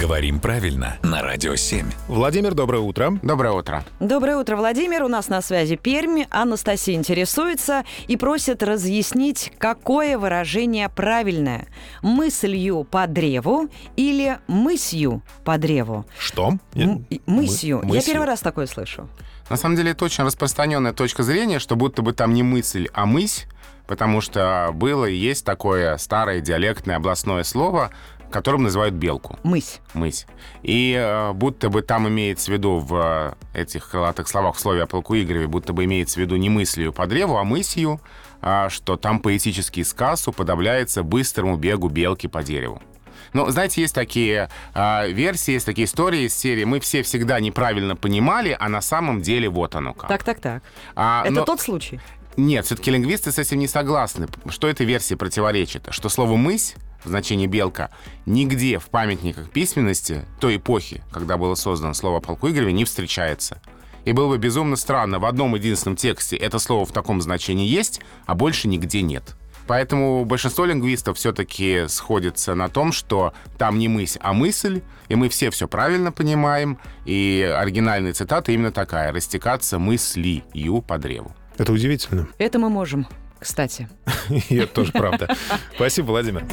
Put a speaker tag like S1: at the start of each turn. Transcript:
S1: Говорим правильно на Радио 7.
S2: Владимир, доброе утро.
S3: Доброе утро.
S4: Доброе утро, Владимир. У нас на связи Перми. Анастасия интересуется и просит разъяснить, какое выражение правильное. Мыслью по древу или мысью по древу?
S2: Что?
S4: М- мысью.
S2: Мы-
S4: Я
S2: мысью.
S4: первый раз такое слышу.
S3: На самом деле это очень распространенная точка зрения, что будто бы там не мысль, а мысь, потому что было и есть такое старое диалектное областное слово, которым называют белку.
S4: Мысь.
S3: Мысь. И э, будто бы там имеется в виду в э, этих крылатых словах в слове о полку Игореве, будто бы имеется в виду не мыслью по древу, а мысью, а, что там поэтический сказ уподобляется быстрому бегу белки по дереву. Ну, знаете, есть такие а, версии, есть такие истории из серии «Мы все всегда неправильно понимали, а на самом деле вот оно как».
S4: Так, так, так.
S3: А,
S4: Это
S3: но-
S4: тот случай.
S3: Нет, все-таки лингвисты с этим не согласны. Что этой версии противоречит? Что слово «мысь» в значении «белка» нигде в памятниках письменности той эпохи, когда было создано слово о полку Игореве, не встречается. И было бы безумно странно, в одном единственном тексте это слово в таком значении есть, а больше нигде нет. Поэтому большинство лингвистов все-таки сходится на том, что там не мысль, а мысль, и мы все все правильно понимаем, и оригинальная цитата именно такая «растекаться мыслью по древу».
S2: Это удивительно.
S4: Это мы можем, кстати.
S2: И это тоже правда. Спасибо, Владимир.